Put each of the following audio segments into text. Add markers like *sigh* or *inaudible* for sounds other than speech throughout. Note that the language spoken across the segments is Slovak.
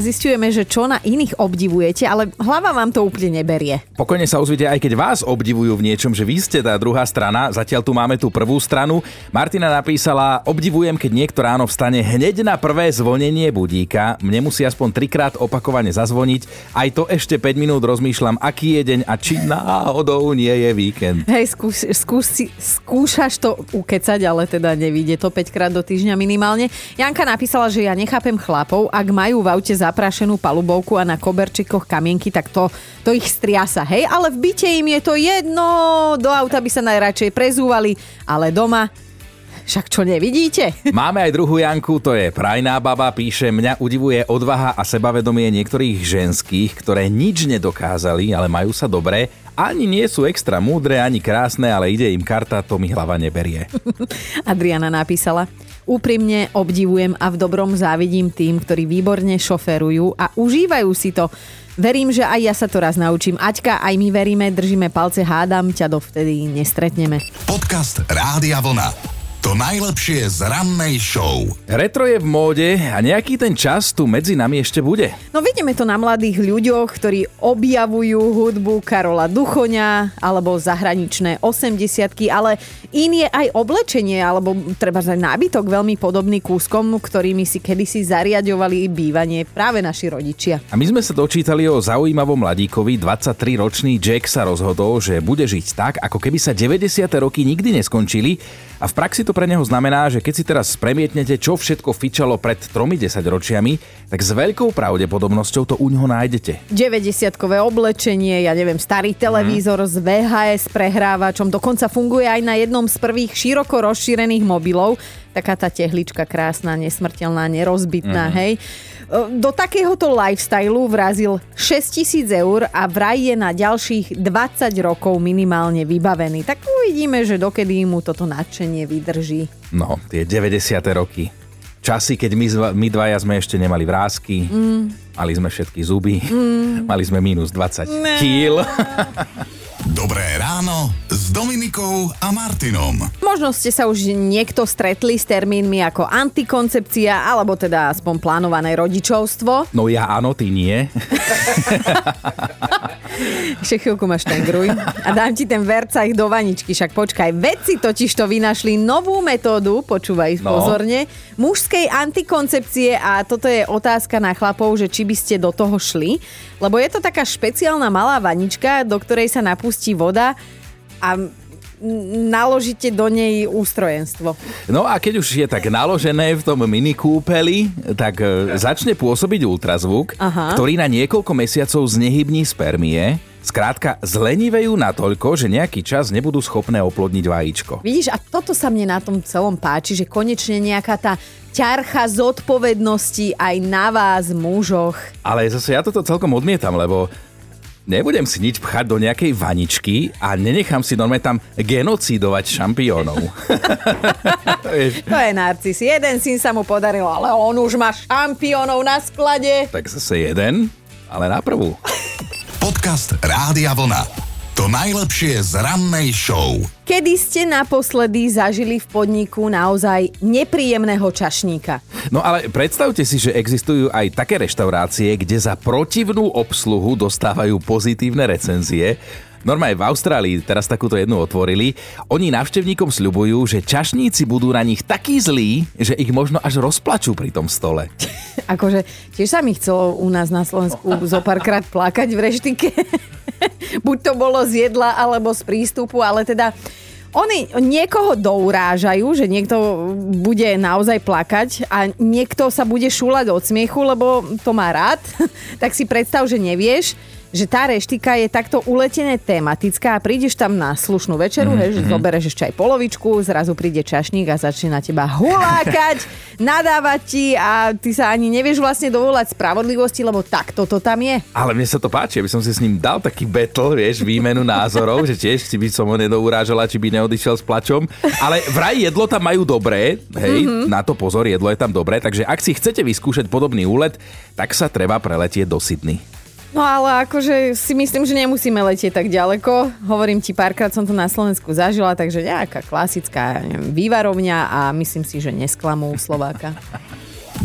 Zistujeme, že čo na iných obdivujete, ale hlava vám to úplne neberie. Pokojne sa ozvite, aj keď vás obdivujú v niečom, že vy ste tá druhá strana. Zatiaľ tu máme tú prvú stranu. Martina napísala, obdivujem, keď niekto ráno vstane hneď na prvé zvonenie budíka. Mne musí aspoň trikrát opakovane zazvoniť. Aj to ešte 5 minút rozmýšľam, aký je deň a či náhodou nie je víkend. Hej, skúš, skúš, skúšaš to ukecať, ale teda nevíde to 5 krát do týždňa minimálne. Janka napísala, že ja nechápem chlapov, ak majú v aute zaprašenú palubovku a na koberčikoch kamienky, tak to, to ich striasa, hej? Ale v byte im je to jedno, do auta by sa najradšej prezúvali, ale doma však čo nevidíte? *laughs* Máme aj druhú Janku, to je prajná baba, píše, mňa udivuje odvaha a sebavedomie niektorých ženských, ktoré nič nedokázali, ale majú sa dobré. Ani nie sú extra múdre, ani krásne, ale ide im karta, to mi hlava neberie. *laughs* Adriana napísala, Úprimne obdivujem a v dobrom závidím tým, ktorí výborne šoferujú a užívajú si to. Verím, že aj ja sa to raz naučím. Aťka, aj my veríme, držíme palce, hádam, ťa dovtedy nestretneme. Podcast Rádia Vlna. To najlepšie z rannej show. Retro je v móde a nejaký ten čas tu medzi nami ešte bude. No vidíme to na mladých ľuďoch, ktorí objavujú hudbu Karola Duchoňa alebo zahraničné 80 ale in je aj oblečenie alebo treba aj nábytok veľmi podobný kúskom, ktorými si kedysi zariadovali bývanie práve naši rodičia. A my sme sa dočítali o zaujímavom mladíkovi, 23-ročný Jack sa rozhodol, že bude žiť tak, ako keby sa 90. roky nikdy neskončili a v praxi to pre neho znamená, že keď si teraz premietnete, čo všetko fičalo pred 3-10 ročiami, tak s veľkou pravdepodobnosťou to u neho nájdete. 90-kové oblečenie, ja neviem, starý televízor mm. s VHS prehrávačom, dokonca funguje aj na jednom z prvých široko rozšírených mobilov. Taká tá tehlička krásna, nesmrteľná, nerozbitná, mm. hej. Do takéhoto lifestylu vrazil 6000 eur a vraj je na ďalších 20 rokov minimálne vybavený. Tak uvidíme, že dokedy mu toto nadšenie vydrží. No, tie 90. roky. Časy, keď my, my dvaja sme ešte nemali vrázky, mm. mali sme všetky zuby, mm. mali sme minus 20 kg. *laughs* Dobré ráno Dominikou a Martinom. Možno ste sa už niekto stretli s termínmi ako antikoncepcia, alebo teda aspoň plánované rodičovstvo. No ja áno, ty nie. *laughs* Ešte chvíľku máš ten gruj. A dám ti ten verca ich do vaničky, však počkaj. Vedci totiž to vynašli novú metódu, počúvaj no. pozorne, mužskej antikoncepcie a toto je otázka na chlapov, že či by ste do toho šli. Lebo je to taká špeciálna malá vanička, do ktorej sa napustí voda a naložíte do nej ústrojenstvo. No a keď už je tak naložené v tom mini kúpeli, tak e, začne pôsobiť ultrazvuk, Aha. ktorý na niekoľko mesiacov znehybní spermie. Skrátka, zlenivejú natoľko, že nejaký čas nebudú schopné oplodniť vajíčko. Vidíš, a toto sa mne na tom celom páči, že konečne nejaká tá ťarcha zodpovednosti aj na vás, mužoch. Ale zase ja toto celkom odmietam, lebo nebudem si nič pchať do nejakej vaničky a nenechám si normálne tam genocídovať šampiónov. *laughs* to je narcis. Jeden syn sa mu podaril, ale on už má šampiónov na sklade. Tak zase jeden, ale na prvú. Podcast Rádia Vlna. To najlepšie z rannej show. Kedy ste naposledy zažili v podniku naozaj nepríjemného čašníka? No ale predstavte si, že existujú aj také reštaurácie, kde za protivnú obsluhu dostávajú pozitívne recenzie. Normálne v Austrálii teraz takúto jednu otvorili. Oni návštevníkom sľubujú, že čašníci budú na nich takí zlí, že ich možno až rozplačú pri tom stole. *laughs* akože tiež sa mi chcelo u nás na Slovensku *laughs* zo párkrát plakať v reštike. *laughs* buď to bolo z jedla alebo z prístupu, ale teda oni niekoho dourážajú, že niekto bude naozaj plakať a niekto sa bude šúľať od smiechu, lebo to má rád. tak si predstav, že nevieš že tá reštika je takto uletené tematická a prídeš tam na slušnú večeru, mm-hmm. hej, že mhm. zoberieš ešte aj polovičku, zrazu príde čašník a začne na teba hulákať, *laughs* nadávať ti a ty sa ani nevieš vlastne dovolať spravodlivosti, lebo tak toto tam je. Ale mne sa to páči, aby som si s ním dal taký battle, vieš, výmenu názorov, že tiež si by som ho nedourážala, či by neodišiel s plačom. Ale vraj jedlo tam majú dobré, hej, mm-hmm. na to pozor, jedlo je tam dobré, takže ak si chcete vyskúšať podobný úlet, tak sa treba preletieť do Sydney. No ale akože si myslím, že nemusíme letieť tak ďaleko. Hovorím ti, párkrát som to na Slovensku zažila, takže nejaká klasická neviem, vývarovňa a myslím si, že nesklamú Slováka. *laughs*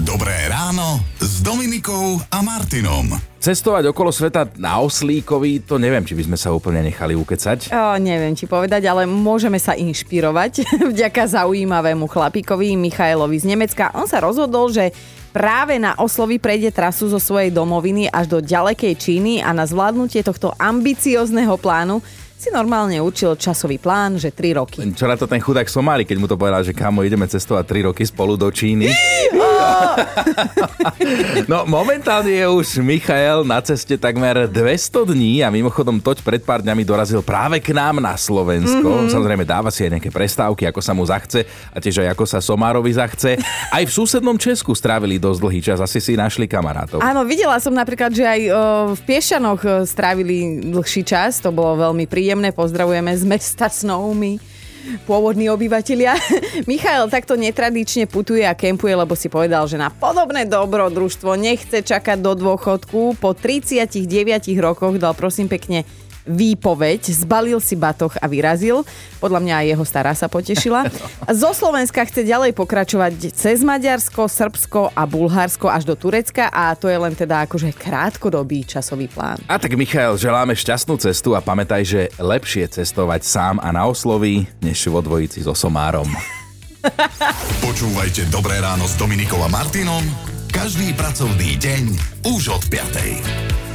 Dobré ráno s Dominikou a Martinom. Cestovať okolo sveta na oslíkovi, to neviem, či by sme sa úplne nechali ukecať. O, neviem ti povedať, ale môžeme sa inšpirovať *laughs* vďaka zaujímavému chlapíkovi Michailovi z Nemecka. On sa rozhodol, že práve na oslovy prejde trasu zo svojej domoviny až do ďalekej Číny a na zvládnutie tohto ambiciozného plánu si normálne učil časový plán, že 3 roky. Čo na to ten chudák Somári, keď mu to povedal, že kamo, ideme cestovať 3 roky spolu do Číny. *laughs* no momentálne je už Michael na ceste takmer 200 dní a mimochodom toť pred pár dňami dorazil práve k nám na Slovensko. Mm-hmm. Samozrejme dáva si aj nejaké prestávky, ako sa mu zachce a tiež aj ako sa Somárovi zachce. Aj v susednom Česku strávili dosť dlhý čas, asi si našli kamarátov. Áno, videla som napríklad, že aj v Piešanoch strávili dlhší čas, to bolo veľmi príjemné. Pozdravujeme z mesta Snowmy pôvodní obyvateľia. *laughs* Michael takto netradične putuje a kempuje, lebo si povedal, že na podobné dobrodružstvo nechce čakať do dôchodku. Po 39 rokoch dal prosím pekne výpoveď, zbalil si batoh a vyrazil. Podľa mňa aj jeho stará sa potešila. *laughs* Zo Slovenska chce ďalej pokračovať cez Maďarsko, Srbsko a Bulharsko až do Turecka a to je len teda akože krátkodobý časový plán. A tak Michal, želáme šťastnú cestu a pamätaj, že lepšie cestovať sám a na oslovy, než vo dvojici so somárom. *laughs* Počúvajte Dobré ráno s Dominikom a Martinom každý pracovný deň už od 5.